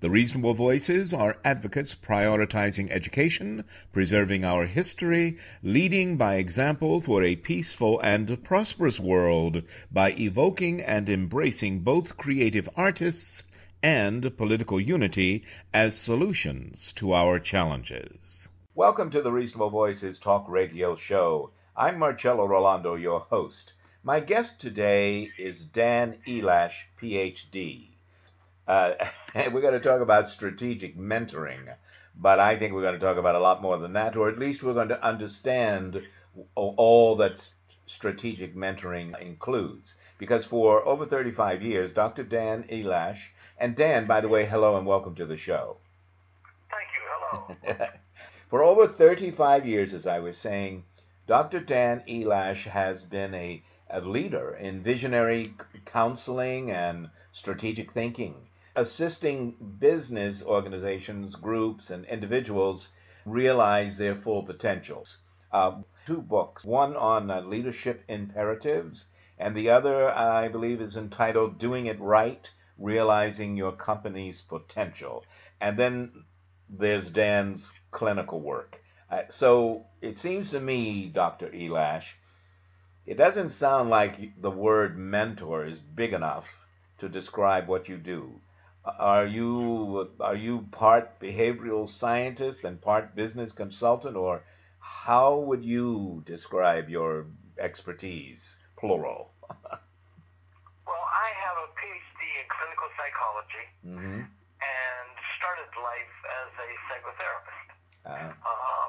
The reasonable voices are advocates prioritizing education, preserving our history, leading by example for a peaceful and prosperous world by evoking and embracing both creative artists and political unity as solutions to our challenges. Welcome to the Reasonable Voices Talk Radio Show. I'm Marcello Rollando, your host. My guest today is Dan Elash, PhD. Uh, we're going to talk about strategic mentoring, but I think we're going to talk about a lot more than that, or at least we're going to understand all that strategic mentoring includes. Because for over 35 years, Dr. Dan Elash, and Dan, by the way, hello and welcome to the show. Thank you. Hello. for over 35 years, as I was saying, Dr. Dan Elash has been a, a leader in visionary counseling and strategic thinking assisting business organizations, groups, and individuals realize their full potentials. Uh, two books, one on uh, leadership imperatives, and the other, I believe, is entitled Doing It Right Realizing Your Company's Potential. And then there's Dan's clinical work. Uh, so it seems to me, Dr. Elash, it doesn't sound like the word mentor is big enough to describe what you do. Are you are you part behavioral scientist and part business consultant, or how would you describe your expertise, plural? well, I have a PhD in clinical psychology mm-hmm. and started life as a psychotherapist. Uh, uh,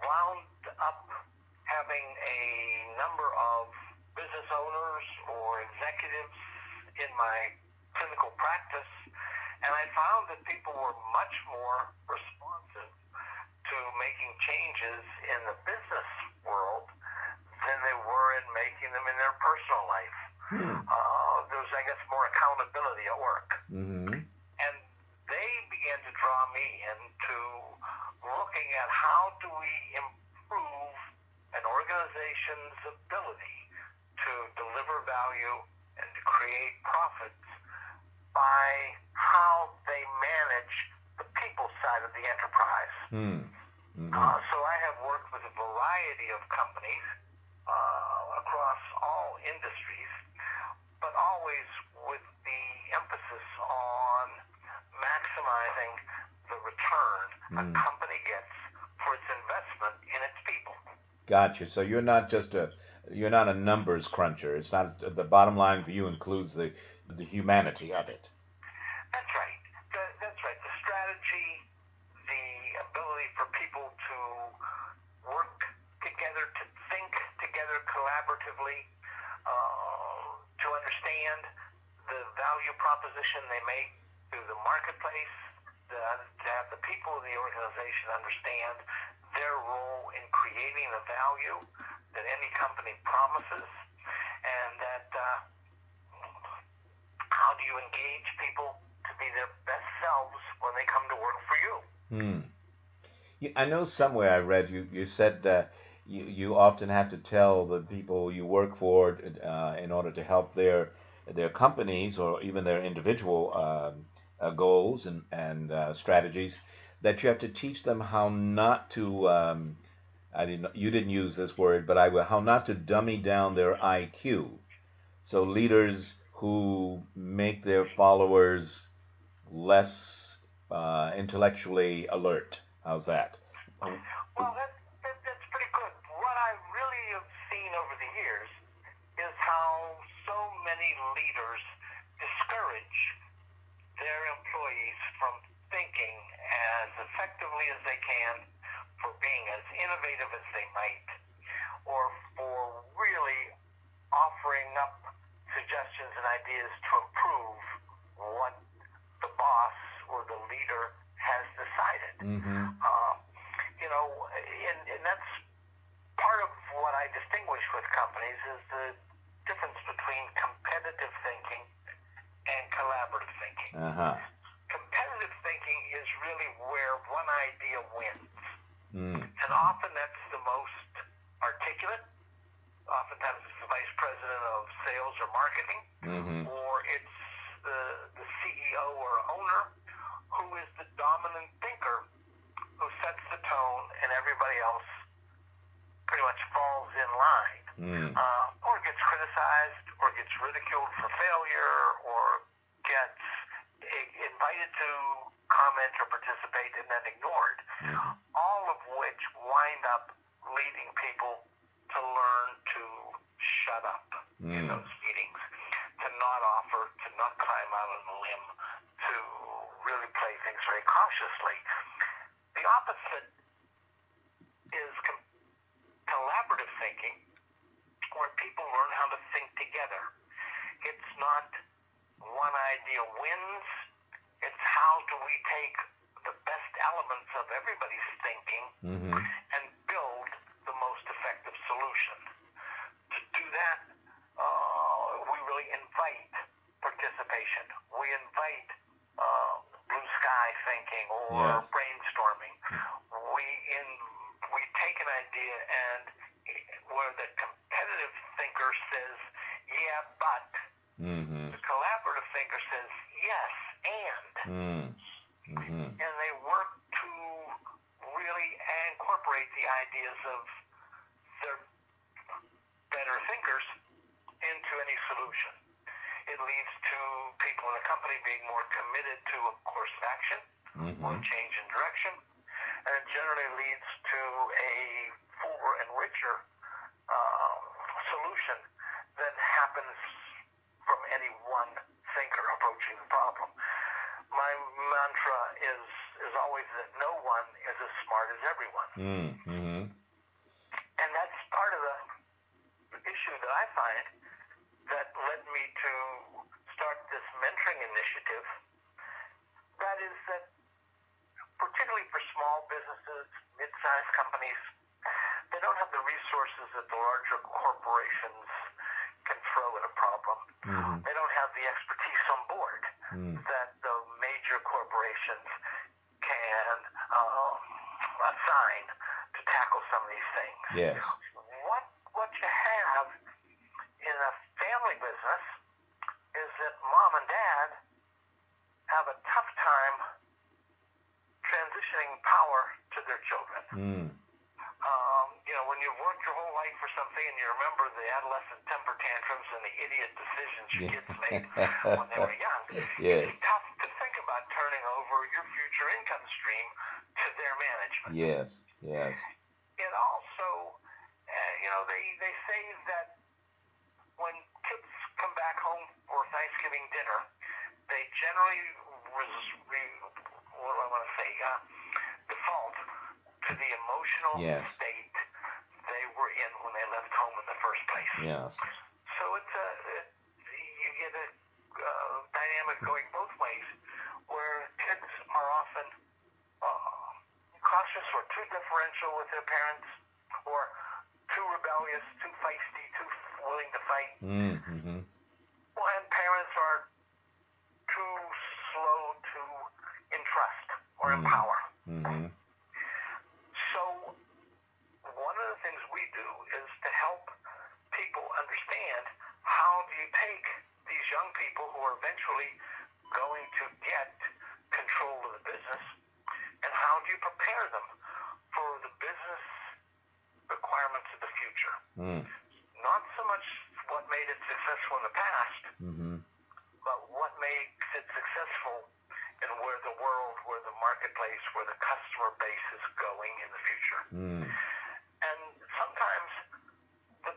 wound up having a number of business owners or executives in my clinical practice and I found that people were much more responsive to making changes in the business world than they were in making them in their personal life. Hmm. Uh, there was, I guess, more accountability at work. Mm-hmm. And they began to draw me into looking at how do we improve an organization's ability to deliver value and to create profits by how they manage the people side of the enterprise. Mm. Mm-hmm. Uh, so I have worked with a variety of companies uh, across all industries, but always with the emphasis on maximizing the return mm. a company gets for its investment in its people. So you're not just a you're not a numbers cruncher. It's not the bottom line view includes the the humanity of it. That's right. that's right. The strategy, the ability for people to work together, to think together collaboratively, uh, to understand the value proposition they make to the marketplace, to, to have the people in the organization understand their role in creating the value that any company promises, and that uh, how do you engage people to be their best selves when they come to work for you? Hmm. I know somewhere I read you. You said that you you often have to tell the people you work for uh, in order to help their their companies or even their individual um, uh, goals and and uh, strategies that you have to teach them how not to um, I didn't. You didn't use this word, but I will. How not to dummy down their IQ. So leaders who make their followers less uh, intellectually alert. How's that? Well, that, that, that's pretty good. What I really have seen over the years is how so many leaders discourage their employees from thinking as effectively as they can, for being as innovative as they might, or for really offering up suggestions and ideas to improve what the boss or the leader has decided. Mm-hmm. Uh, you know, and, and that's part of what I distinguish with companies is the difference between competitive thinking and collaborative thinking. Uh-huh. Competitive thinking is really where one idea wins. Mm. And often that's the most articulate. Oftentimes it's the vice president of sales or marketing, Mm-hmm. or it's the, the CEO or owner who is the dominant thinker who sets the tone and everybody else pretty much falls in line. Mm. Uh, or gets criticized, or gets ridiculed for failure, or gets i- invited to comment or participate and then ignored. Mhm. All of which wind up leading people to learn to shut up in Mm. those meetings, to not offer, to not climb out on a limb, to really play things very cautiously. The opposite is com- collaborative thinking, where people learn how to think together. It's not one idea wins, it's how do we take the best elements of everybody's thinking Mm-hmm. and build the most effective solution. To do that, uh, we really invite participation. We invite uh, blue sky thinking or Yes. brainstorming. We in we take an idea and where the competitive thinker says, "Yeah, but," Mm-hmm. the collaborative thinker says, "Yes, and." Mm. Mm-hmm. and they work to really incorporate the ideas of their better thinkers into any solution. It leads to people in the company being more committed to a course of action or Mm-hmm. change in direction, and it generally leads to a fuller and richer uh, solution than happens from any one thinker approaching the problem. My mantra is is always that no one is as smart as everyone, Mm-hmm. and that's part of the issue that I find that led me to start this mentoring initiative. That is that, particularly for small businesses, mid-sized companies, they don't have the resources that the larger corporations can throw at a problem. Mm-hmm. They don't have the expertise on board Mm. that the major corporations can uh, assign to tackle some of Yes. What what you have in a family business is that mom and dad have a tough time transitioning power to their children. Mm. Um, you know, when you've worked your whole life for something and you remember the adolescent temper tantrums and the idiot decisions your kids made when they were young, Yes. it's tough to think about turning over your future income stream to their management. Yes. Yes. It also, uh, you know, they, they say that when kids come back home for Thanksgiving dinner, they generally, res- re- what do I want to say, uh, default to the emotional Yes. state they were in when they left home in the first place. Yes. So it's a, it, you get a uh, dynamic going both ways, where kids are often uh, cautious or too differential parents, or too rebellious, too feisty, too willing to fight, Mm-hmm. well, and parents are too slow to entrust or Mm. empower. Mm-hmm. So, one of the things we do is to help people understand how do you take these young people who are eventually going to get control of the business and how do you prepare them for the business Mm. Not so much what made it successful in the past, Mm-hmm. but what makes it successful and where the world, where the marketplace, where the customer base is going in the future. Mm. And sometimes the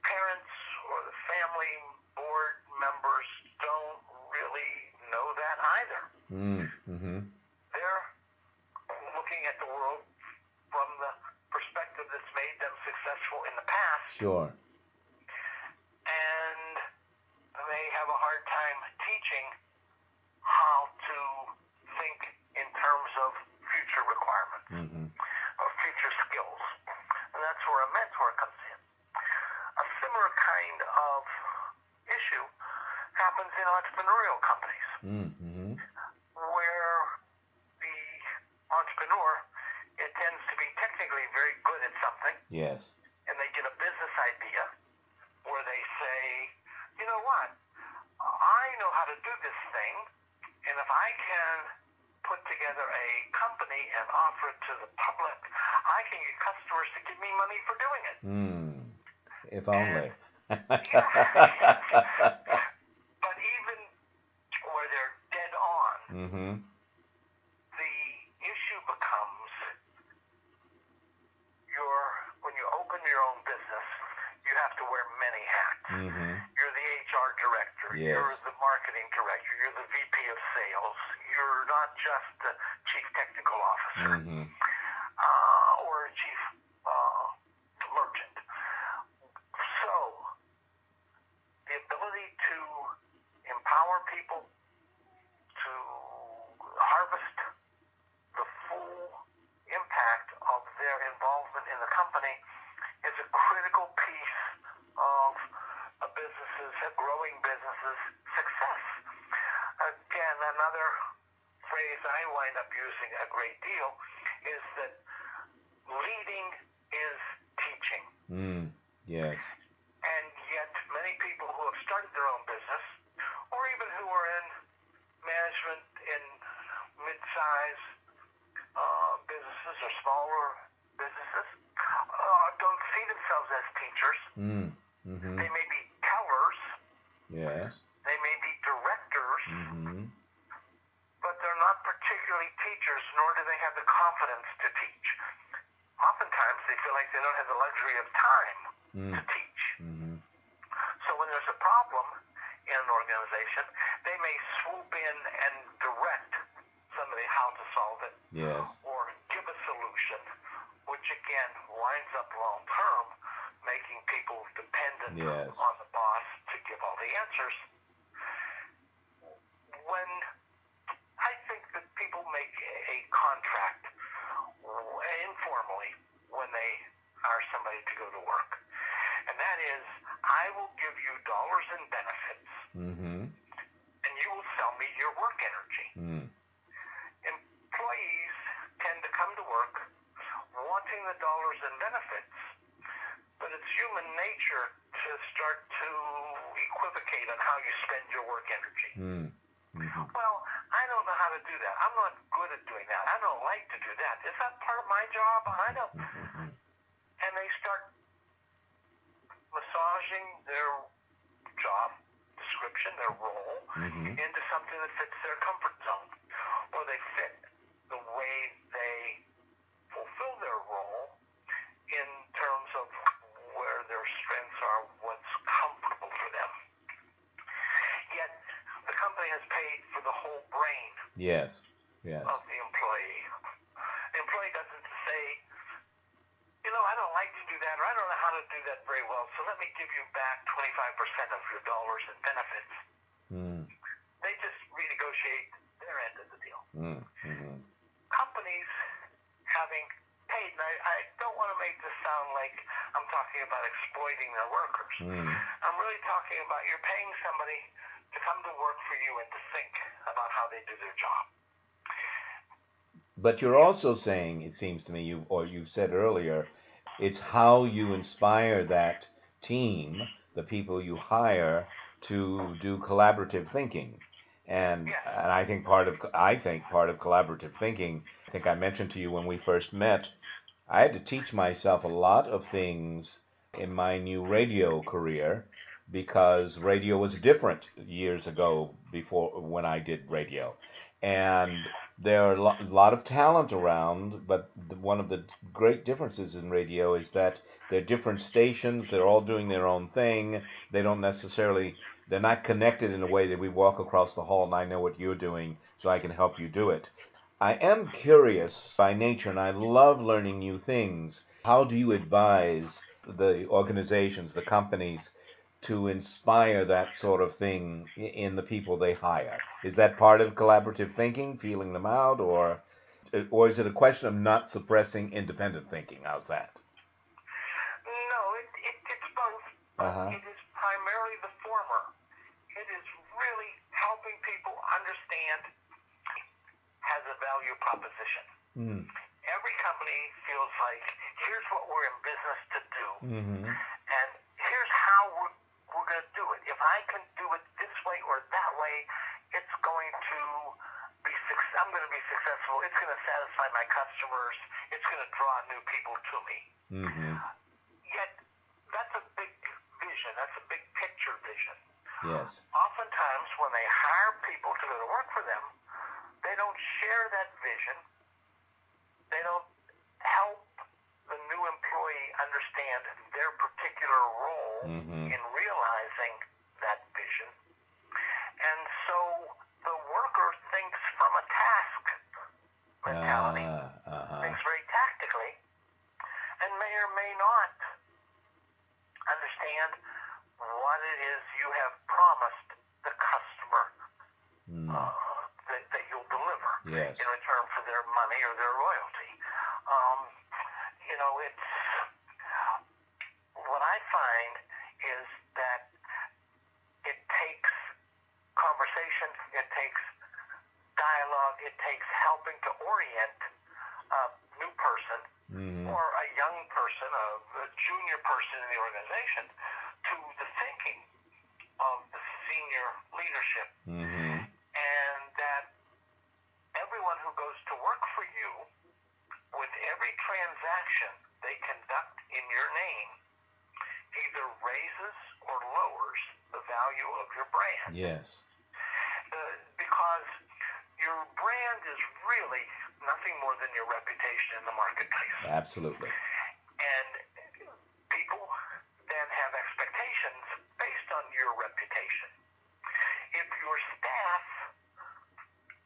parents or the family board members don't really know that either. Mm. Mm-hmm. They're looking at the world from the perspective that's made them successful in the past, Sure. and they have a hard time teaching how to think in terms of future requirements Mm-hmm. or future skills. And that's where a mentor comes in. A similar kind of issue happens in entrepreneurial companies Mm-hmm. where the entrepreneur intends to be technically very good at something Yes. and they get a business idea where they say, you know what, I know how to do this thing, and if I can put together a company and offer it to the public, I can get customers to give me money for doing it. Mm. If only. But even where they're dead on, mm-hmm. the issue becomes your when you open your own business, you have to wear many hats. Mm-hmm. You're the HR director. Yes. You're the marketing director. You're the VP of sales. You're not just the chief technical officer Mm-hmm. uh, or a chief uh, merchant. So, the ability to empower people to harvest the full impact of their involvement in the company is a critical piece of a business's, a growing business's success. Again, another phrase I wind up using a great deal is that leading is teaching. Mm. Yes. And yet, many people who have started their own business, or even who are in management in mid-size uh, businesses or smaller businesses, uh, don't see themselves as teachers. Mm. Mm-hmm. They may be tellers, Yes. they may be directors, Mm-hmm. but they're not particularly teachers, nor do they have the confidence to teach. Oftentimes, they feel like they don't have the luxury of time Mm. to teach. Mm-hmm. So when there's a problem in an organization, they may swoop in and direct somebody how to solve it Yes. or give a solution, which again winds up long term making people dependent Yes. on the boss to give all the answers. When I think that people make a contract informally when they hire somebody to go to work, and that is, I will give you dollars and benefits, Mm-hmm. and you will sell me your work energy Mm. employees tend to come to work wanting the dollars and benefits, but it's human nature to start to equivocate on how you spend your work energy. Mm. Mm-hmm. Well, I don't know how to do that. I'm not good at doing that. I don't like to do that. Is that part of my job? I don't. Mm-hmm. And they start massaging their job description, their role, Mhm. into something that fits their comfort zone, or they fit the way they fulfill their role in terms of where their strengths are, what's comfortable for them. Yet the company has paid for the whole brain Yes. Yes. of the employee. The employee doesn't say, you know, I don't like to do that, or I don't know how to do that very well, so let me give you back 25% of your dollars and benefits. Mm. They just renegotiate their end of the deal. Mm. Mm-hmm. Companies having paid, and I, I don't want to make this sound like I'm talking about exploiting their workers. Mm. I'm really talking about you're paying somebody to come to work for you and to think about how they do their job. But you're also saying, it seems to me, you or you've said earlier, it's how you inspire that team, the people you hire, to do collaborative thinking. And, Yes. and I think part of I think part of collaborative thinking. I think I mentioned to you when we first met, I had to teach myself a lot of things in my new radio career because radio was different years ago before when I did radio. And there are a lo- lot of talent around, but one of the great differences in radio is that they're different stations, they're all doing their own thing. They don't necessarily they're not connected in a way that we walk across the hall and I know what you're doing so I can help you do it. I am curious by nature and I love learning new things. How do you advise the organizations, the companies to inspire that sort of thing in the people they hire? Is that part of collaborative thinking, feeling them out, or or is it a question of not suppressing independent thinking? How's that? No, it, it, it's both. Uh-huh. It is primarily the former. It is really helping people understand has a value proposition. Mm. Every company feels like here's what we're in business to do, Mm-hmm. and here's how we're, we're going to do it. If I can do it this way or that way, it's going to be I'm going to be successful. It's going to satisfy my customers. It's going to draw new people to me. Mm-hmm. Yet that's a big vision. That's a big picture vision. Yes. Oftentimes, when they hire people to go to work for them, they don't share that vision. They don't help the new employee understand their particular role Mhm. in realizing that vision. And so the worker thinks from a task mentality Ah, uh-huh. thinks very tactically and may or may not understand what it is you have promised the customer Mm. uh, that, that you'll deliver Yes. in return for their money or their loyalty. Um, you know, it's what I find is that it takes conversation, it takes it takes helping to orient a new person Mhm. or a young person, a, a junior person in the organization, to the thinking of the senior leadership, Mhm. and that everyone who goes to work for you, with every transaction they conduct in your name, either raises or lowers the value of your brand Yes. uh, because your brand is really nothing more than your reputation in the marketplace. Absolutely. And people then have expectations based on your reputation. If your staff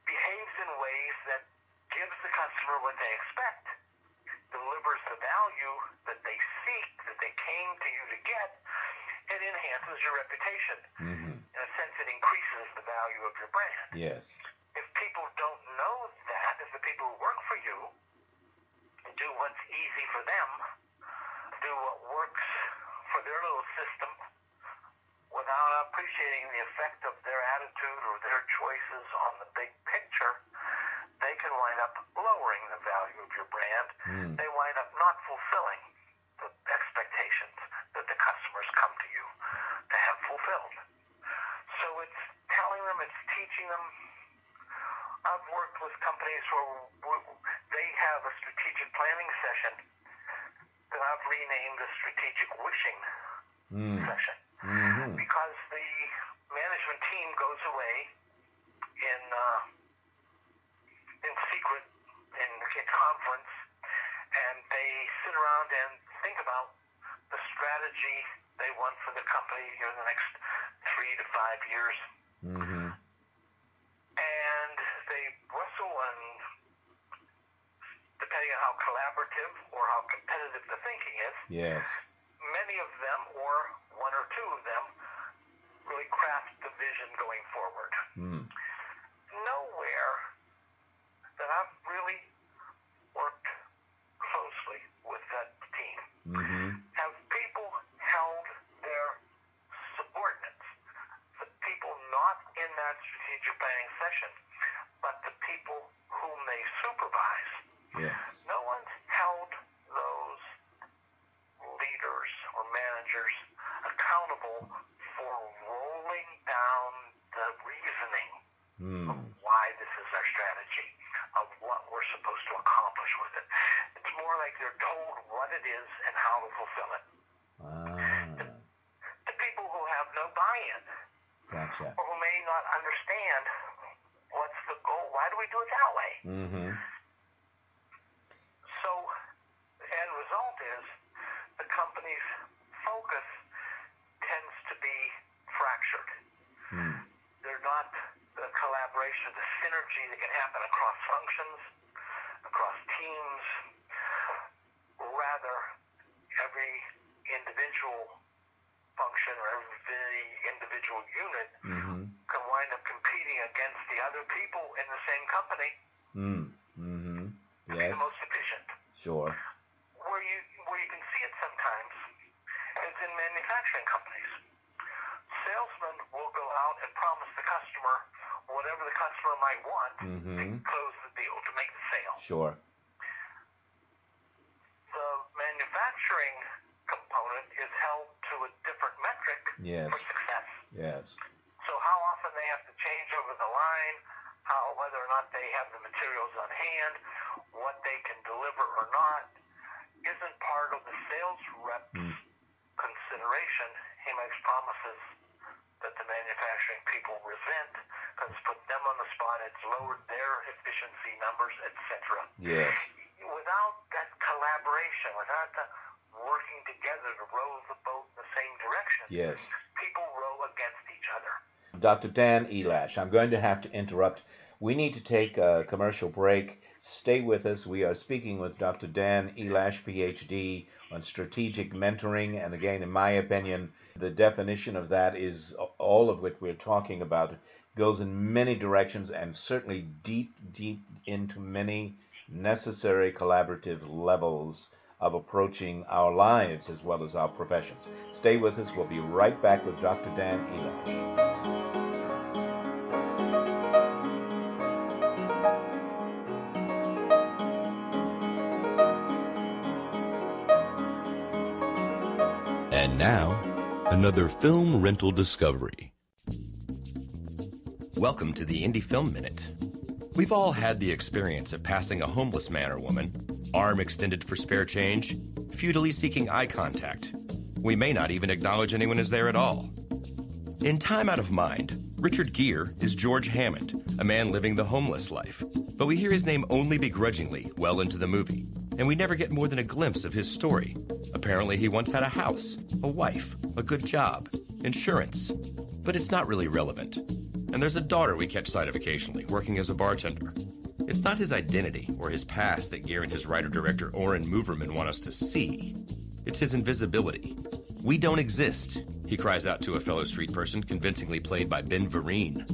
behaves in ways that gives the customer what they expect, delivers the value that they seek, that they came to you to get, it enhances your reputation. Mhm. In a sense, it increases the value of your brand Yes. if people don't know that, if the people who work for you do what's easy for them, do what works for their little system, without appreciating the effect of their attitude or their choices on the big picture, they can wind up lowering the value of your brand. Mm. They wind up not fulfilling the expectations that the customers come to you to have fulfilled. So it's telling them, it's teaching them. I've worked with companies where w- they have a strategic planning session that I've renamed the strategic wishing Mm. session Mhm. because the management team goes away in uh, in secret in a conference and they sit around and think about the strategy they want for the company in the next three to five years Mhm. and they wrestle and depending on how collaborative or how competitive the thinking is Yes. many of them or one or two of them really craft the vision going forward profession, but the people whom they supervise. Yes. No one's held those leaders or managers accountable for rolling down the reasoning mm. of why this is our strategy, of what we're supposed to accomplish with it. It's more like they're told what it is and how to fulfill it. Ah. The, the people who have no buy-in gotcha. or who may not understand that way? Mm-hmm. So, the end result is the company's focus tends to be fractured. Mm. They're not the collaboration, the synergy that can happen across functions, across teams. Rather, every individual function or every individual unit Mm-hmm. can wind up competing against the other people in the same company Mm. Mm-hmm. to be Yes. the most efficient. Sure. Where you where you can see it sometimes is in manufacturing companies. Salesmen will go out and promise the customer whatever the customer might want Mm-hmm. to close the deal to make the sale. Sure. The manufacturing component is held to a different metric Yes. for success. Yes. So how often they have to change over the line, how whether or not they have the materials on hand, what they can deliver or not, isn't part of the sales rep's Mm. consideration. He makes promises that the manufacturing people resent because it's put them on the spot, it's lowered their efficiency numbers, etc. Yes. Without that working together to row the boat in the same direction, Yes. people row against each other. Dr. Dan Elash, I'm going to have to interrupt. We need to take a commercial break. Stay with us. We are speaking with Dr. Dan Elash, PhD, on strategic mentoring. And again, in my opinion, the definition of that is all of what we're talking about goes in many directions and certainly deep, deep into many necessary collaborative levels of approaching our lives as well as our professions. Stay with us. We'll be right back with Dr. Dan Elash. And now, another film rental discovery. Welcome to the Indie Film Minute. We've all had the experience of passing a homeless man or woman, arm extended for spare change, futilely seeking eye contact. We may not even acknowledge anyone is there at all. In Time Out of Mind, Richard Gere is George Hammond, a man living the homeless life. But we hear his name only begrudgingly well into the movie, and we never get more than a glimpse of his story. Apparently, he once had a house, a wife, a good job, insurance. But it's not really relevant. And there's a daughter we catch sight of occasionally, working as a bartender. It's not his identity or his past that Gere and his writer-director Oren Moverman want us to see. It's his invisibility. We don't exist, he cries out to a fellow street person, convincingly played by Ben Vereen.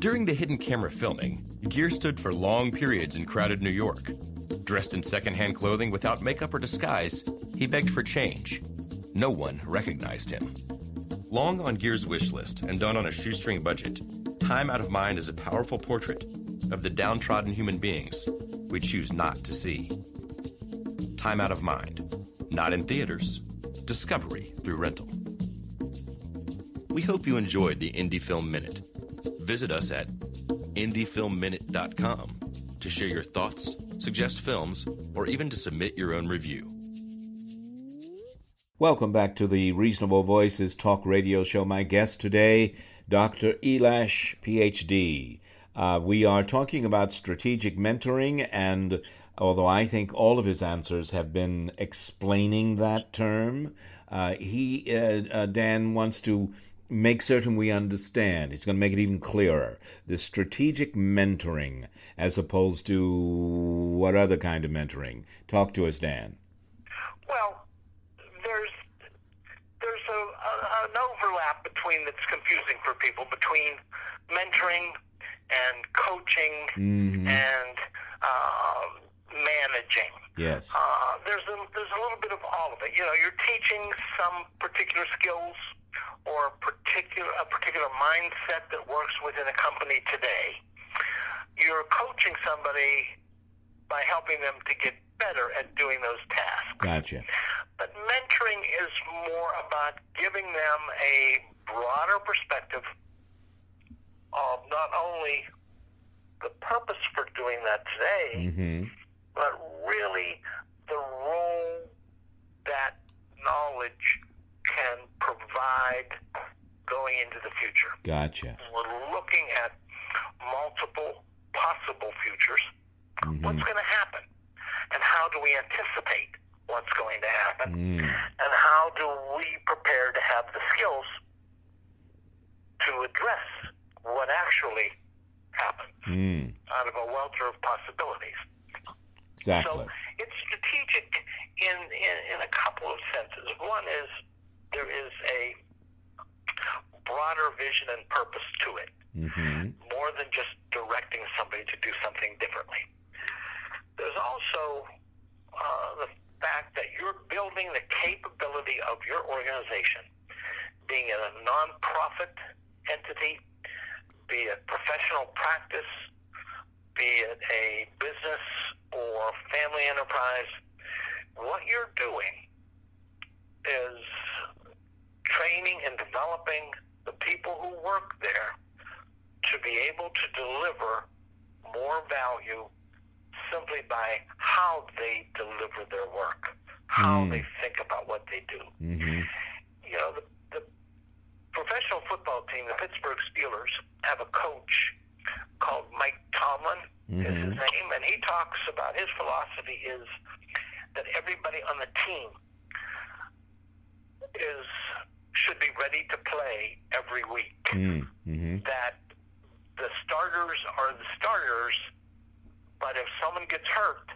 During the hidden camera filming, Gere stood for long periods in crowded New York. Dressed in secondhand clothing without makeup or disguise, he begged for change. No one recognized him. Long on Gere's wish list and done on a shoestring budget, Time Out of Mind is a powerful portrait of the downtrodden human beings we choose not to see. Time Out of Mind, not in theaters, discovery through rental. We hope you enjoyed the Indie Film Minute. Visit us at indiefilmminute.com to share your thoughts, suggest films, or even to submit your own review. Welcome back to the Reasonable Voices Talk Radio Show. My guest today, Dr. Elash, PhD. Uh, we are talking about strategic mentoring, and although I think all of his answers have been explaining that term, uh, he, uh, uh, Dan, wants to make certain we understand. He's going to make it even clearer. The strategic mentoring, as opposed to what other kind of mentoring? Talk to us, Dan. Well, there's there's a, a, an overlap between that's confusing for people between mentoring and coaching Mhm. and uh, managing. Yes. Uh, there's a there's a little bit of all of it. You know, you're teaching some particular skills or particular a particular mindset that works within a company today. You're coaching somebody by helping them to get better at doing those tasks. Gotcha. But mentoring is more about giving them a broader perspective of not only the purpose for doing that today, Mm-hmm. but really the role that knowledge can provide going into the future. Gotcha. We're looking at multiple possible futures. Mm-hmm. What's going to happen? And how do we anticipate what's going to happen? Mm. And how do we prepare to have the skills to address what actually happens Mm. out of a welter of possibilities? Exactly. So it's strategic in, in, in a couple of senses. One is there is a broader vision and purpose to it, Mm-hmm. more than just directing somebody to do something differently. There's also uh, the fact that you're building the capability of your organization, being a nonprofit entity, be it professional practice, be it a business or family enterprise, what you're doing is training and developing the people who work there to be able to deliver more value simply by how they deliver their work, how Mm. they think about what they do. Mm-hmm. You know, the, the professional football team, the Pittsburgh Steelers, have a coach called Mike Tomlin, is his Mhm. name, and he talks about his philosophy is that everybody on the team is should be ready to play every week. Mm-hmm. That the starters are the starters, but if someone gets hurt,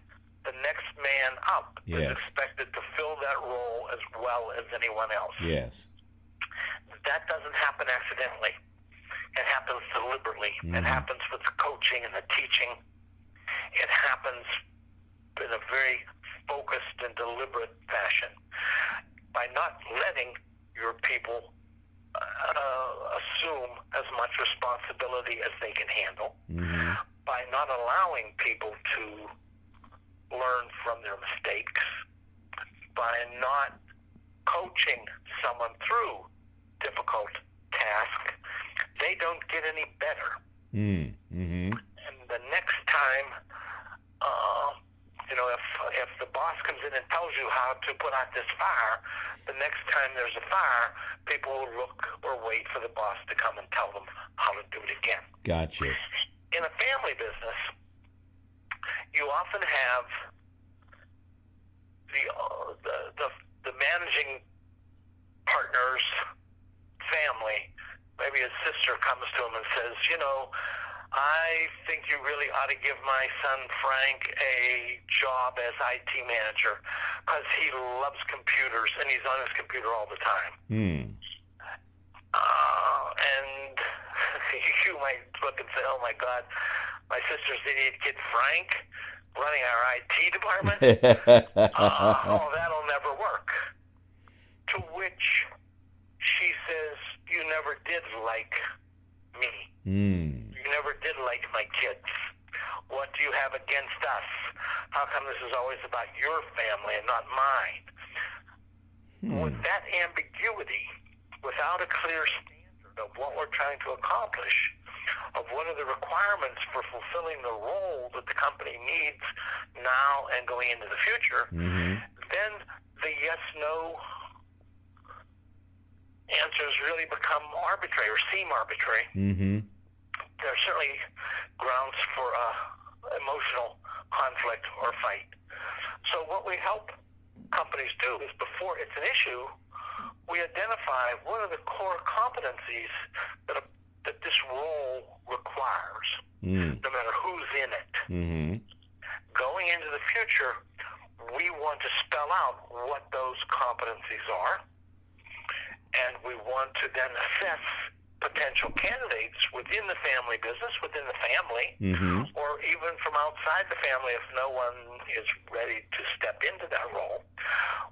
the next man up is expected to fill that role as well as anyone else. Yes. That doesn't happen accidentally. It happens deliberately. It Mhm. happens with the coaching and the teaching. It happens in a very focused and deliberate fashion. By not letting your people uh, assume as much responsibility as they can handle, Mm-hmm. by not allowing people to learn from their mistakes, by not coaching someone through difficult tasks, they don't get any better. Mm-hmm. And the next time, uh, you know, if if the boss comes in and tells you how to put out this fire, the next time there's a fire, people will look or wait for the boss to come and tell them how to do it again. Gotcha. In a family business, you often have the uh, the, the the managing partner's family. Maybe his sister comes to him and says, "You know, I think you really ought to give my son Frank a job as IT manager because he loves computers and he's on his computer all the time." Mm. Uh, and you might look and say, "Oh my God, my sister's idiot kid Frank running our IT department." uh, oh, that'll never work. To which she says, "You never did like me. mm. You never did like my kids. What do you have against us? How come this is always about your family and not mine?" With that ambiguity, without a clear standard of what we're trying to accomplish, of what are the requirements for fulfilling the role that the company needs now and going into the future, Mm-hmm. then the yes no answers really become arbitrary or seem arbitrary. Mm-hmm. There are certainly grounds for uh, emotional conflict or fight. So what we help companies do is before it's an issue, we identify what are the core competencies that, a, that this role requires, Mm. no matter who's in it. Mm-hmm. Going into the future, we want to spell out what those competencies are, and we want to then assess potential candidates within the family business, within the family, Mm-hmm. or even from outside the family if no one is ready to step into that role.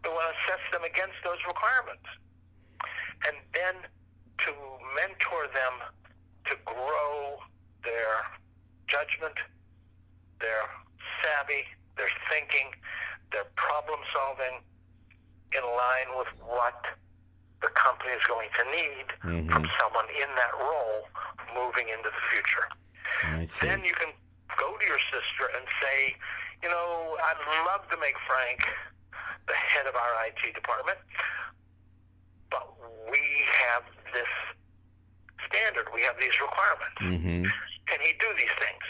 We want to assess them against those requirements. And then to mentor them to grow their judgment, their savvy, their thinking, their problem solving in line with what the company is going to need from Mhm. someone in that role moving into the future. Then you can go to your sister and say, you know, I'd love to make Frank the head of our IT department, but we have this standard. We have these requirements. Mm-hmm. Can he do these things?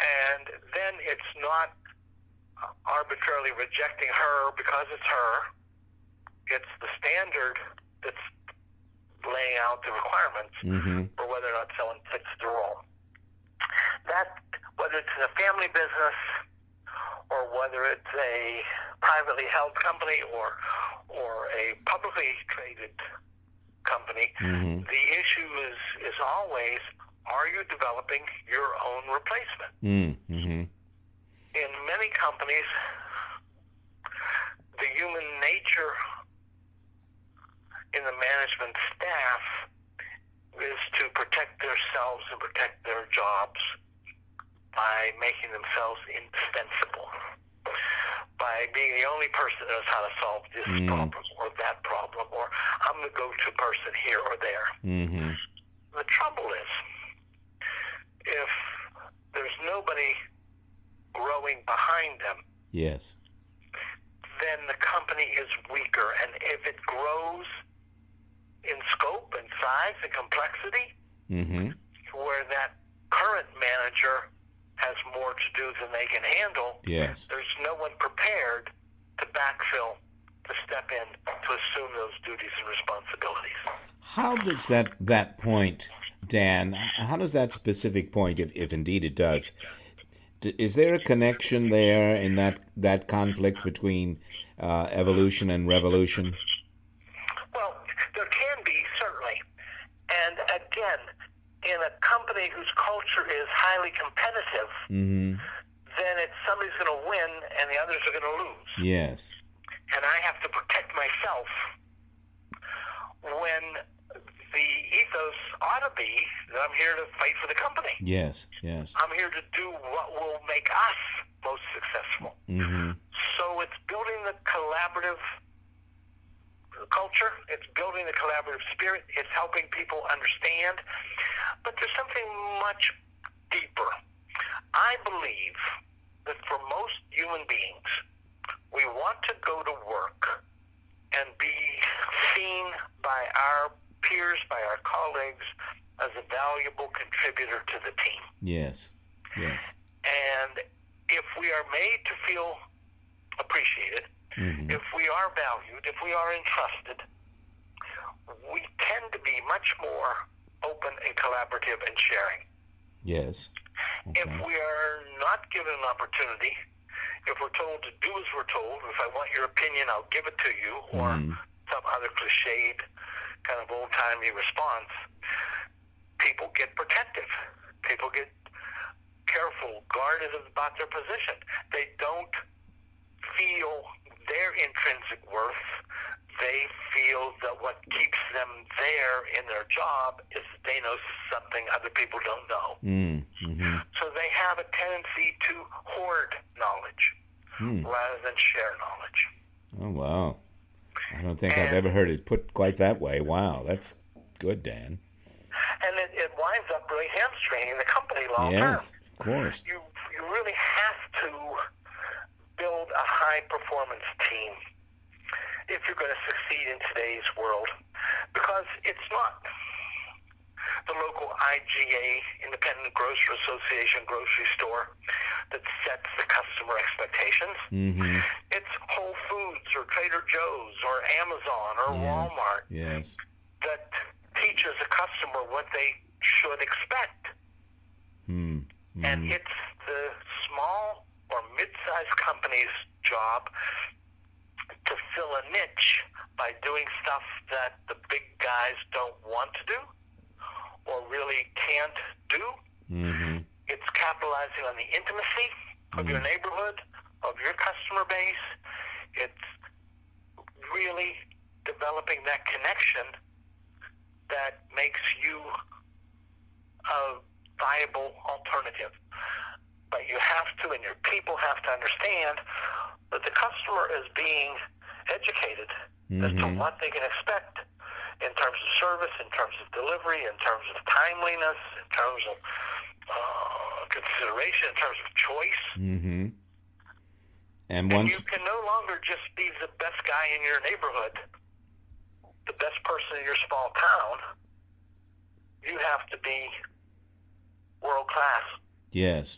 And then it's not arbitrarily rejecting her because it's her. It's the standard that's laying out the requirements Mm-hmm. for whether or not someone fits the role. That, whether it's in a family business or whether it's a privately held company or or a publicly traded company, Mm-hmm. the issue is is always are you developing your own replacement? Mm-hmm. In many companies, the human nature in the management staff is to protect themselves and protect their jobs by making themselves indispensable, by being the only person that knows how to solve this Mm. problem or that problem, or I'm the go-to person here or there. Mm-hmm. The trouble is, if there's nobody growing behind them, Yes. then the company is weaker. And if it grows in scope and size and complexity, Mm-hmm. where that current manager has more to do than they can handle, Yes. there's no one prepared to backfill, to step in, to assume those duties and responsibilities. How does that that point, Dan? How does that specific point, if if indeed it does, is there a connection there in that that conflict between uh, evolution and revolution? Well, there can be, certainly. And again, in a company whose culture is highly competitive, Mm-hmm. then it's somebody's going to win and the others are going to lose. Yes. And I have to protect myself when the ethos ought to be that I'm here to fight for the company. Yes. Yes. I'm here to do what will make us most successful. Mm-hmm. So it's building the collaborative culture, it's building the collaborative spirit, it's helping people understand. But there's something much deeper. I believe that for most human beings, we want to go to work and be seen by our peers, by our colleagues, as a valuable contributor to the team. Yes. Yes. And if we are made to feel appreciated, Mm-hmm. if we are valued, if we are entrusted, we tend to be much more open and collaborative and sharing. Yes. If we are not given an opportunity, if we're told to do as we're told, if I want your opinion, I'll give it to you, or Mhm. some other cliched kind of old timey response, people get protective. People get careful, guarded about their position. They don't feel their intrinsic worth. They feel that what keeps them there in their job is that they know something other people don't know. Mm. Mm-hmm. So they have a tendency to hoard knowledge Mm. rather than share knowledge. Oh wow. I don't think I've ever heard it put quite that way. Wow, that's good, Dan. And it, it winds up really hamstringing the company long yes, term. of course. You, you really have to build a high performance team if you're going to succeed in today's world. Because it's not the local IGA, Independent Grocer Association grocery store, that sets the customer expectations. Mm-hmm. It's Whole Foods or Trader Joe's or Amazon or Yes. Walmart Yes. that teaches a customer what they should expect. Hmm. And Mhm. it's the small or mid-sized company's job to fill a niche by doing stuff that the big guys don't want to do or really can't do. Mhm. It's capitalizing on the intimacy of your Mm. neighborhood, of your customer base. It's really developing that connection that makes you a viable alternative. But you have to, and your people have to understand that the customer is being educated as to Mhm. what they can expect in terms of service, in terms of delivery, in terms of timeliness, in terms of uh, consideration, in terms of choice. Mm-hmm. And And once you can no longer just be the best guy in your neighborhood, the best person in your small town. you have to be world class Yes.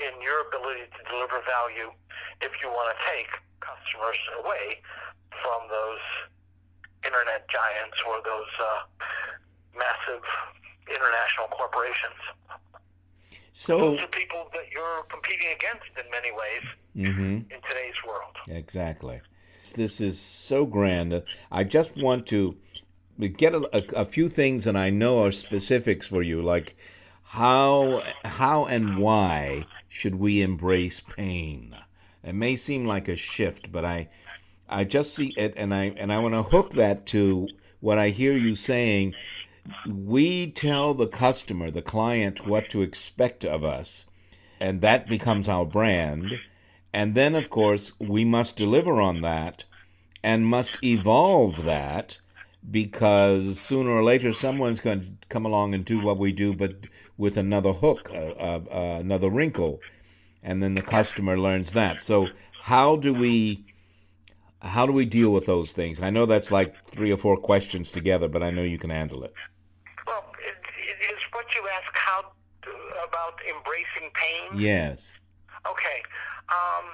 In your ability to deliver value if you want to take customers away from those internet giants or those uh, massive international corporations. So. Those are people that you're competing against in many ways Mm-hmm. in today's world. Exactly. This is so grand. I just want to get a, a, a few things, and I know are specifics for you, like how how and why should we embrace pain? It may seem like a shift, but I I just see it, and I and I want to hook that to what I hear you saying. We tell the customer, the client, what to expect of us, and that becomes our brand. And then, of course, we must deliver on that and must evolve that because sooner or later someone's going to come along and do what we do, but with another hook, uh, uh, uh, another wrinkle, and then the customer learns that. So, how do we? How do we deal with those things? I know that's like three or four questions together, but I know you can handle it. Well, it, it is what you ask how about embracing pain. Yes. Okay. Um,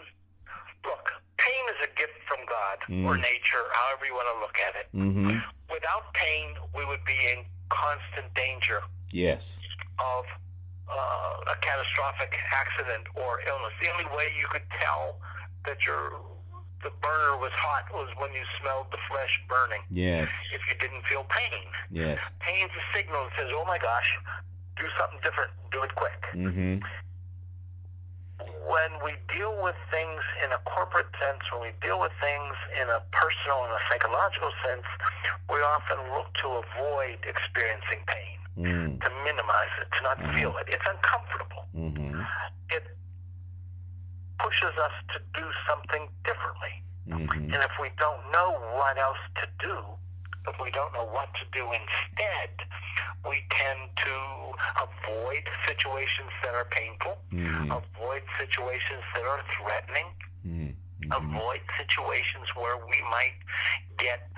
look, pain is a gift from God or Mm. nature, however you want to look at it. Mm-hmm. Without pain, we would be in constant danger Yes. of uh, a catastrophic accident or illness. The only way you could tell that your the burner was hot was when you smelled the flesh burning. Yes. If you didn't feel pain, Yes. pain's a signal that says, "Oh my gosh, do something different. Do it quick." Mm-hmm. When we deal with things in a corporate sense, when we deal with things in a personal and a psychological sense, we often look to avoid experiencing pain, Mm. to minimize it, to not feel it. It's uncomfortable. Mm-hmm. It pushes us to do something differently. Mm-hmm. And if we don't know what else to do, if we don't know what to do instead, we tend to avoid situations that are painful, Mm-hmm. avoid situations that are threatening, Mm-hmm. avoid situations where we might get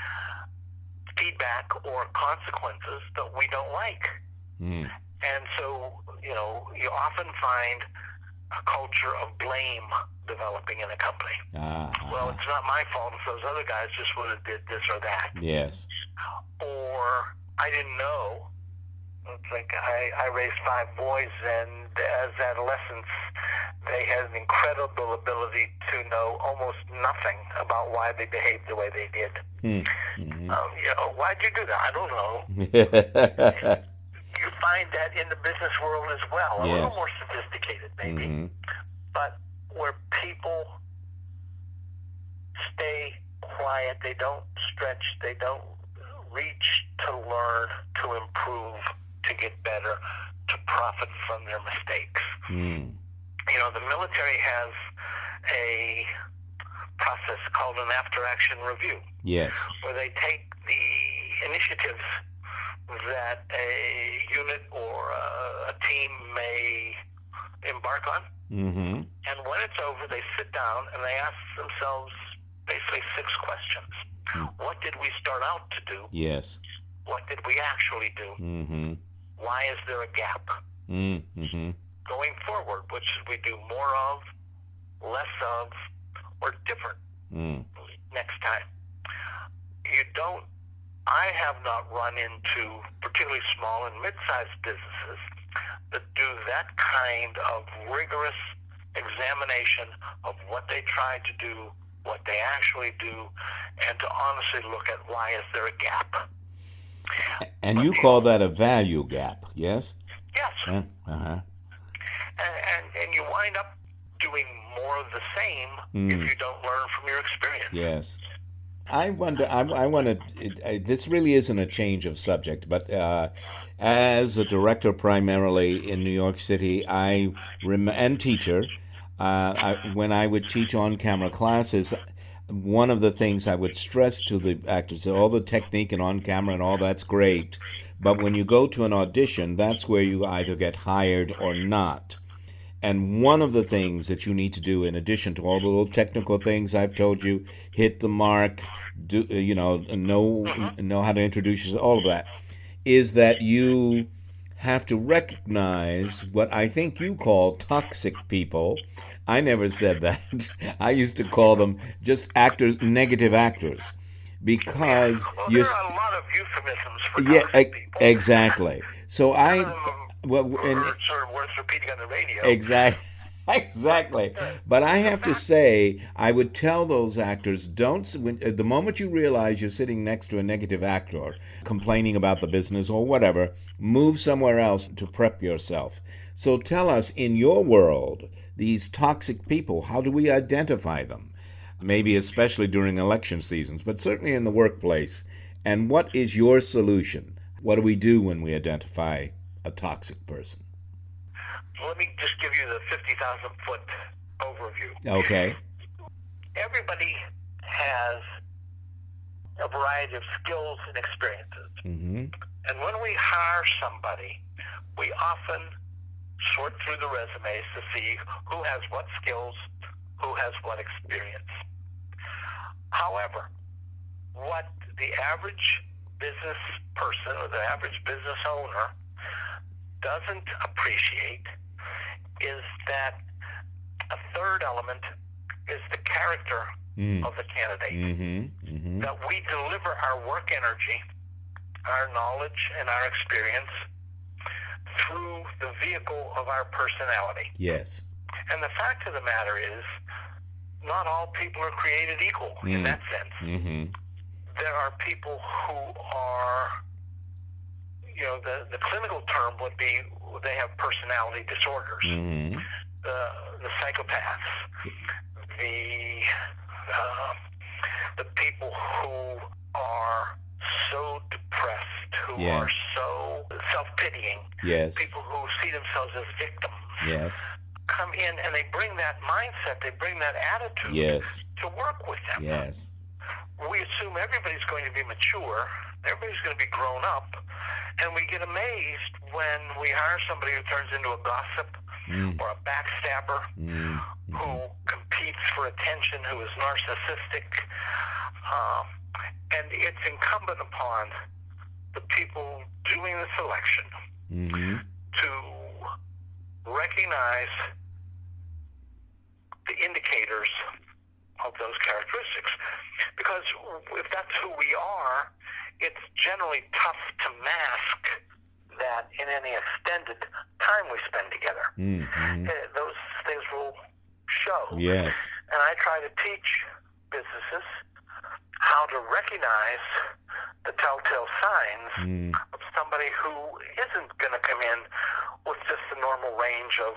feedback or consequences that we don't like. Mm. And so, you know, you often find a culture of blame developing in a company. Ah. Well, it's not my fault if those other guys just would have did this or that. Yes. Or I didn't know. It's like I, I raised five boys, and as adolescents, they had an incredible ability to know almost nothing about why they behaved the way they did. Mm-hmm. Um, you know, why'd you do that? I don't know. Find that in the business world as well, a Yes. little more sophisticated, maybe, mm-hmm. but where people stay quiet, they don't stretch, they don't reach to learn, to improve, to get better, to profit from their mistakes. Mm. You know, the military has a process called an after action review Yes. where they take the initiatives that a unit or a, a team may embark on. Mm-hmm. And when it's over, they sit down and they ask themselves basically six questions. Hmm. What did we start out to do? Yes. What did we actually do? Mm-hmm. Why is there a gap? Mm-hmm. Going forward, what should we do more of, less of, or different Mm. next time? You don't, I have not run into particularly small and mid sized businesses that do that kind of rigorous examination of what they try to do, what they actually do, and to honestly look at why is there a gap. And you call that a value gap, yes? Yes, Uh huh. and, and, and you wind up doing more of the same Hmm. if you don't learn from your experience. Yes. I wonder. I, I want to. This really isn't a change of subject, but uh, as a director primarily in New York City, I rem- and teacher, uh, I, when I would teach on-camera classes, one of the things I would stress to the actors, all the technique and on-camera and all that's great, but when you go to an audition, that's where you either get hired or not. And one of the things that you need to do, in addition to all the little technical things I've told you, hit the mark, do uh, you know, know mm-hmm. know how to introduce yourself, all of that, is that you have to recognize what I think you call toxic people. I never said that. I used to call them just actors, negative actors, because well, you're. there are a lot of euphemisms for Yeah, toxic e- people. exactly. So I, well, and sort of worth repeating on the radio. Exactly. Exactly. But I have to say, I would tell those actors don't, when, uh, the moment you realize you're sitting next to a negative actor complaining about the business or whatever, move somewhere else to prep yourself. So tell us, in your world, these toxic people, how do we identify them? Maybe especially during election seasons, but certainly in the workplace. And what is your solution? What do we do when we identify a toxic person? Let me just give you the 50,000 foot overview. Okay. Everybody has a variety of skills and experiences. Mm-hmm. And when we hire somebody, we often sort through the resumes to see who has what skills, who has what experience. However, what the average business person or the average business owner doesn't appreciate is that a third element is the character Mm. of the candidate Mm-hmm. Mm-hmm. that we deliver our work energy, our knowledge, and our experience through the vehicle of our personality. Yes. And the fact of the matter is, not all people are created equal in Mm. that sense. Mm-hmm. There are people who are, you know, the, the clinical term would be they have personality disorders. Mm-hmm. The, the psychopaths, the uh, the people who are so depressed, who Yeah. are so self-pitying, Yes. people who see themselves as victims, Yes. come in and they bring that mindset, they bring that attitude Yes. to work with them. Yes. We assume everybody's going to be mature, everybody's going to be grown up, and we get amazed when we hire somebody who turns into a gossip Mm. or a backstabber Mm. who competes for attention, who is narcissistic. Um, and it's incumbent upon the people doing the selection Mm-hmm. to recognize the indicators of those characteristics. Because if that's who we are, it's generally tough to mask that in any extended time we spend together. Mm-hmm. Uh, those things will show. Yes. And I try to teach businesses how to recognize the telltale signs Mm. of somebody who isn't going to come in with just the normal range of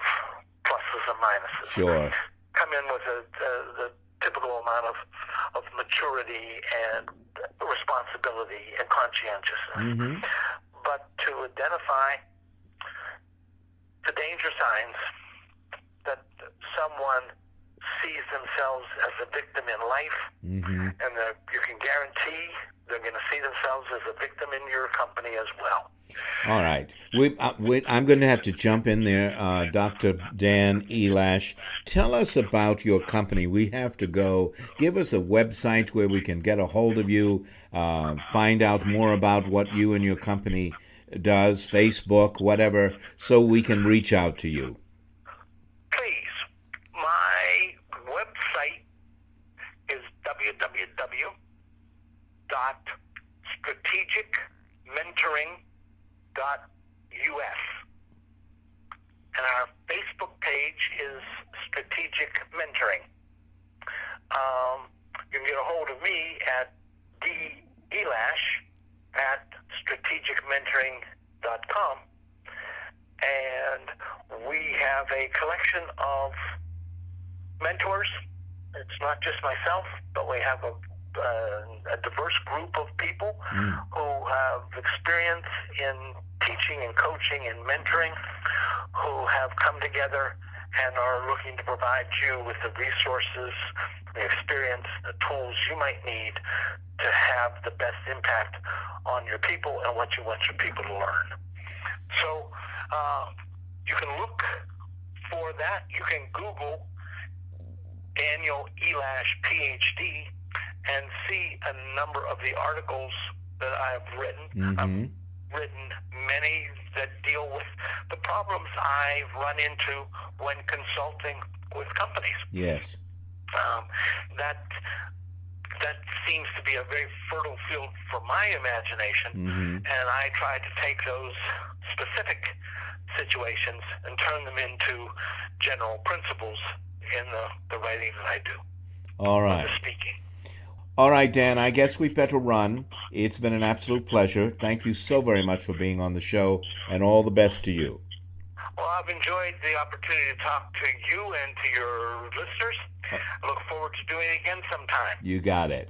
pluses and minuses. Sure. Come in with a, the, the typical amount of, of maturity and responsibility and conscientiousness. Mm-hmm. But to identify the danger signs that someone sees themselves as a victim in life, Mm-hmm. and you can guarantee they're going to see themselves as a victim in your company as well. All right. We, uh, we, I'm going to have to jump in there. Uh, Dr. Dan Elash, tell us about your company. We have to go. Give us a website where we can get a hold of you, uh, find out more about what you and your company does, Facebook, whatever, so we can reach out to you. Please, my website is www.strategicmentoring.us. And our Facebook page is Strategic Mentoring. Um, you can get a hold of me at delash at strategicmentoring.com. And we have a collection of mentors. It's not just myself, but we have a, uh, a diverse group of people Mm. who have experience in teaching and coaching and mentoring, who have come together and are looking to provide you with the resources, the experience, the tools you might need to have the best impact on your people and what you want your people to learn. So uh, you can look for that. You can Google Daniel Elash, PhD, and see a number of the articles that I've written. Mm-hmm. I'm written many that deal with the problems I've run into when consulting with companies. Yes. Um, that that seems to be a very fertile field for my imagination, Mhm. and I try to take those specific situations and turn them into general principles in the, the writing that I do, All right. the speaking. All right, Dan, I guess we better run. It's been an absolute pleasure. Thank you so very much for being on the show, and all the best to you. Well, I've enjoyed the opportunity to talk to you and to your listeners. I look forward to doing it again sometime. You got it.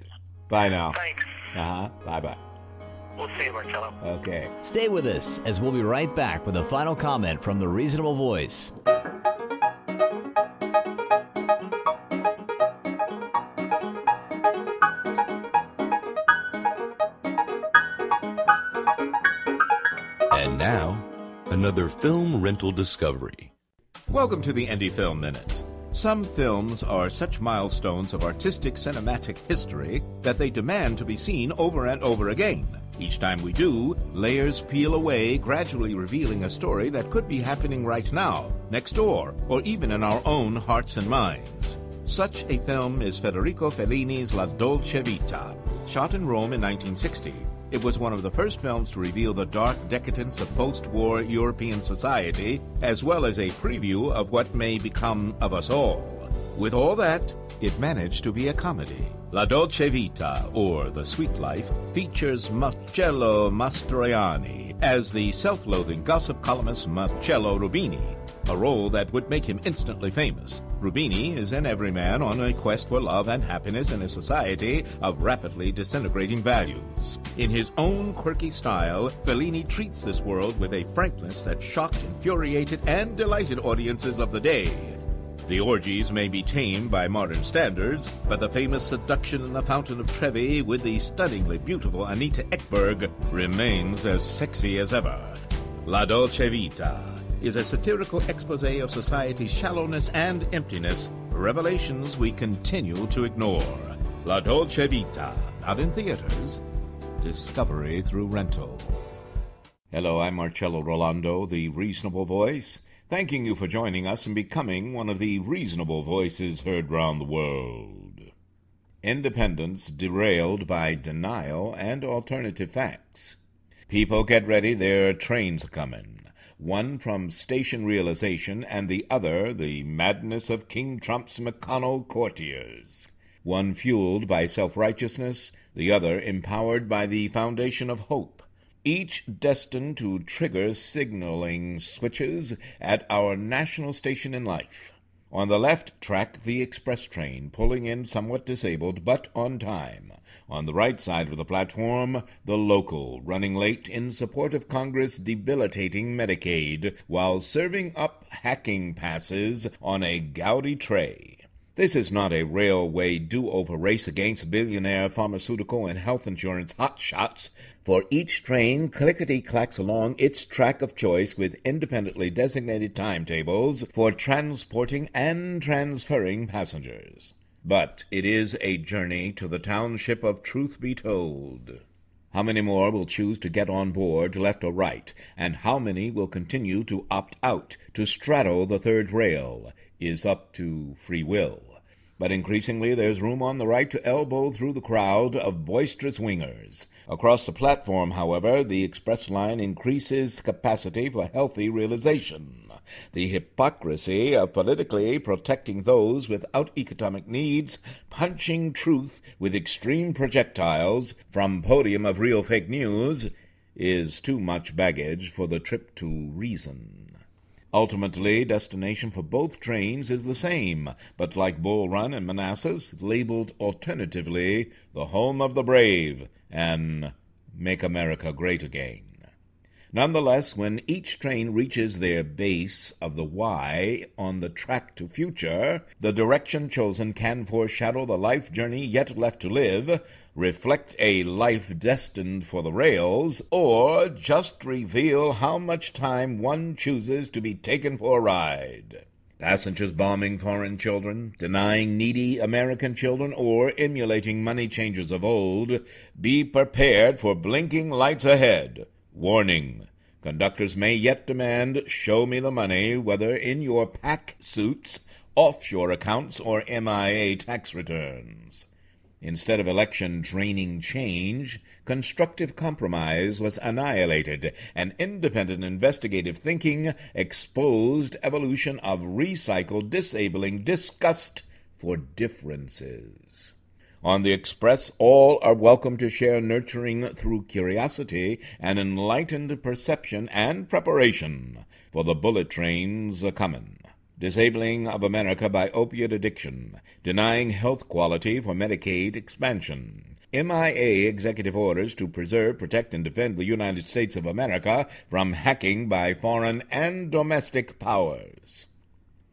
Bye now. Thanks. Uh huh. Bye bye. We'll see you, Marcello. Okay. Stay with us as we'll be right back with a final comment from the Reasonable Voice. Another film rental discovery. Welcome to the Indie Film Minute. Some films are such milestones of artistic cinematic history that they demand to be seen over and over again. Each time we do, layers peel away, gradually revealing a story that could be happening right now, next door, or even in our own hearts and minds. Such a film is Federico Fellini's La Dolce Vita. Shot in Rome in 1960, it was one of the first films to reveal the dark decadence of post-war European society, as well as a preview of what may become of us all. With all that, it managed to be a comedy. La Dolce Vita, or The Sweet Life, features Marcello Mastroianni as the self-loathing gossip columnist Marcello Rubini, a role that would make him instantly famous. Rubini is an everyman on a quest for love and happiness in a society of rapidly disintegrating values. In his own quirky style, Fellini treats this world with a frankness that shocked, infuriated, and delighted audiences of the day. The orgies may be tame by modern standards, but the famous seduction in the Fountain of Trevi with the stunningly beautiful Anita Ekberg remains as sexy as ever. La Dolce Vita is a satirical expose of society's shallowness and emptiness, revelations we continue to ignore. La Dolce Vita, not in theaters, discovery through rental. Hello, I'm Marcello Rollando, the Reasonable Voice, thanking you for joining us and becoming one of the reasonable voices heard round the world. Independence derailed by denial and alternative facts. People get ready, their trains coming one from station realization and the other the madness of King Trump's McConnell courtiers. One fueled by self-righteousness, the other empowered by the foundation of hope. Each destined to trigger signaling switches at our national station in life. On the left track, the express train, pulling in somewhat disabled, but on time. On the right side of the platform, the local, running late in support of Congress debilitating Medicaid, while serving up hacking passes on a gaudy tray. This is not a railway do-over race against billionaire pharmaceutical and health insurance hotshots, for each train clickety-clacks along its track of choice with independently designated timetables for transporting and transferring passengers. But it is a journey to the township of Truth Be Told. How many more will choose to get on board, left or right, and how many will continue to opt out, to straddle the third rail, is up to free will. But increasingly there's room on the right to elbow through the crowd of boisterous wingers. Across the platform, however, the express line increases capacity for healthy realization. The hypocrisy of politically protecting those without economic needs, punching truth with extreme projectiles from podium of real fake news, is too much baggage for the trip to reason. Ultimately, destination for both trains is the same, but like Bull Run and Manassas, labeled alternatively the home of the brave and Make America Great Again. Nonetheless, when each train reaches their base of the Y on the track to future, the direction chosen can foreshadow the life journey yet left to live, reflect a life destined for the rails, or just reveal how much time one chooses to be taken for a ride. Passengers bombing foreign children, denying needy American children, or emulating money changers of old, be prepared for blinking lights ahead. Warning. Conductors may yet demand show me the money, whether in your pack suits, offshore accounts, or MIA tax returns. Instead of election draining change, constructive compromise was annihilated, and independent investigative thinking exposed evolution of recycled, disabling disgust for differences. On the Express, all are welcome to share nurturing through curiosity and enlightened perception and preparation for the bullet trains a comin'. Disabling of America by opiate addiction, denying health quality for Medicaid expansion. MIA executive orders to preserve, protect, and defend the United States of America from hacking by foreign and domestic powers.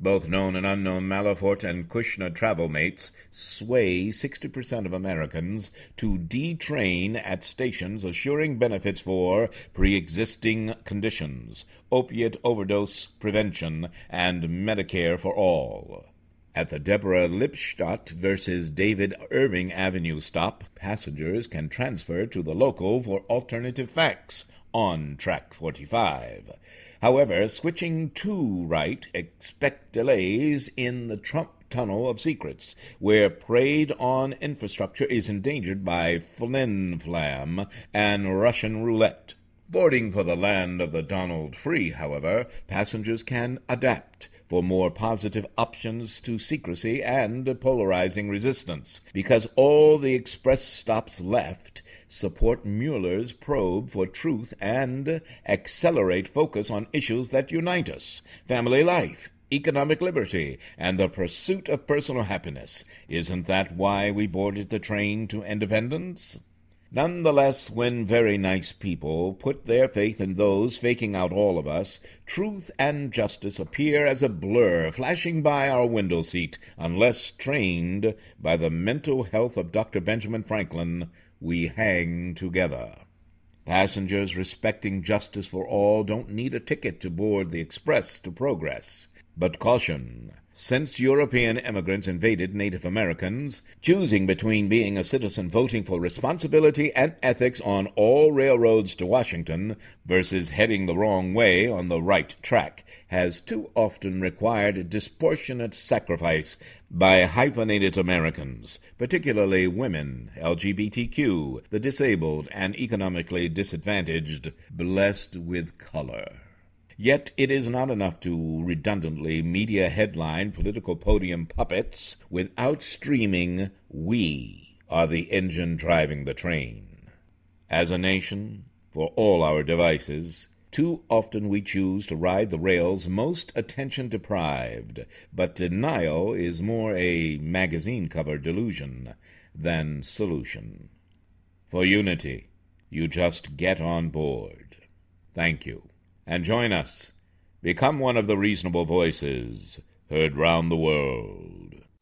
Both known and unknown Manafort and Kushner travel mates sway 60% of Americans to detrain at stations assuring benefits for pre-existing conditions, opiate overdose prevention, and Medicare for all. At the Deborah Lipstadt versus David Irving Avenue stop, passengers can transfer to the local for alternative facts on track 45. However, switching to right, expect delays in the Trump tunnel of secrets, where preyed on infrastructure is endangered by flim flam and Russian roulette. Boarding for the land of the Donald Free, however, passengers can adapt for more positive options to secrecy and polarizing resistance, because all the express stops left support Mueller's probe for truth and accelerate focus on issues that unite us family life, economic liberty, and the pursuit of personal happiness. Isn't that why we boarded the train to independence? Nonetheless, when very nice people put their faith in those faking out all of us, truth and justice appear as a blur flashing by our window seat, unless trained by the mental health of Dr. Benjamin Franklin we hang together. Passengers respecting justice for all don't need a ticket to board the express to progress. But caution. Since European immigrants invaded Native Americans, choosing between being a citizen voting for responsibility and ethics on all railroads to Washington versus heading the wrong way on the right track has too often required disproportionate sacrifice by hyphenated Americans, particularly women, LGBTQ, the disabled, and economically disadvantaged, blessed with color. Yet it is not enough to redundantly media headline political podium puppets without streaming we are the engine driving the train. As a nation, for all our devices, too often we choose to ride the rails most attention deprived, but denial is more a magazine cover delusion than solution. For unity, you just get on board. Thank you and join us. Become one of the reasonable voices heard round the world.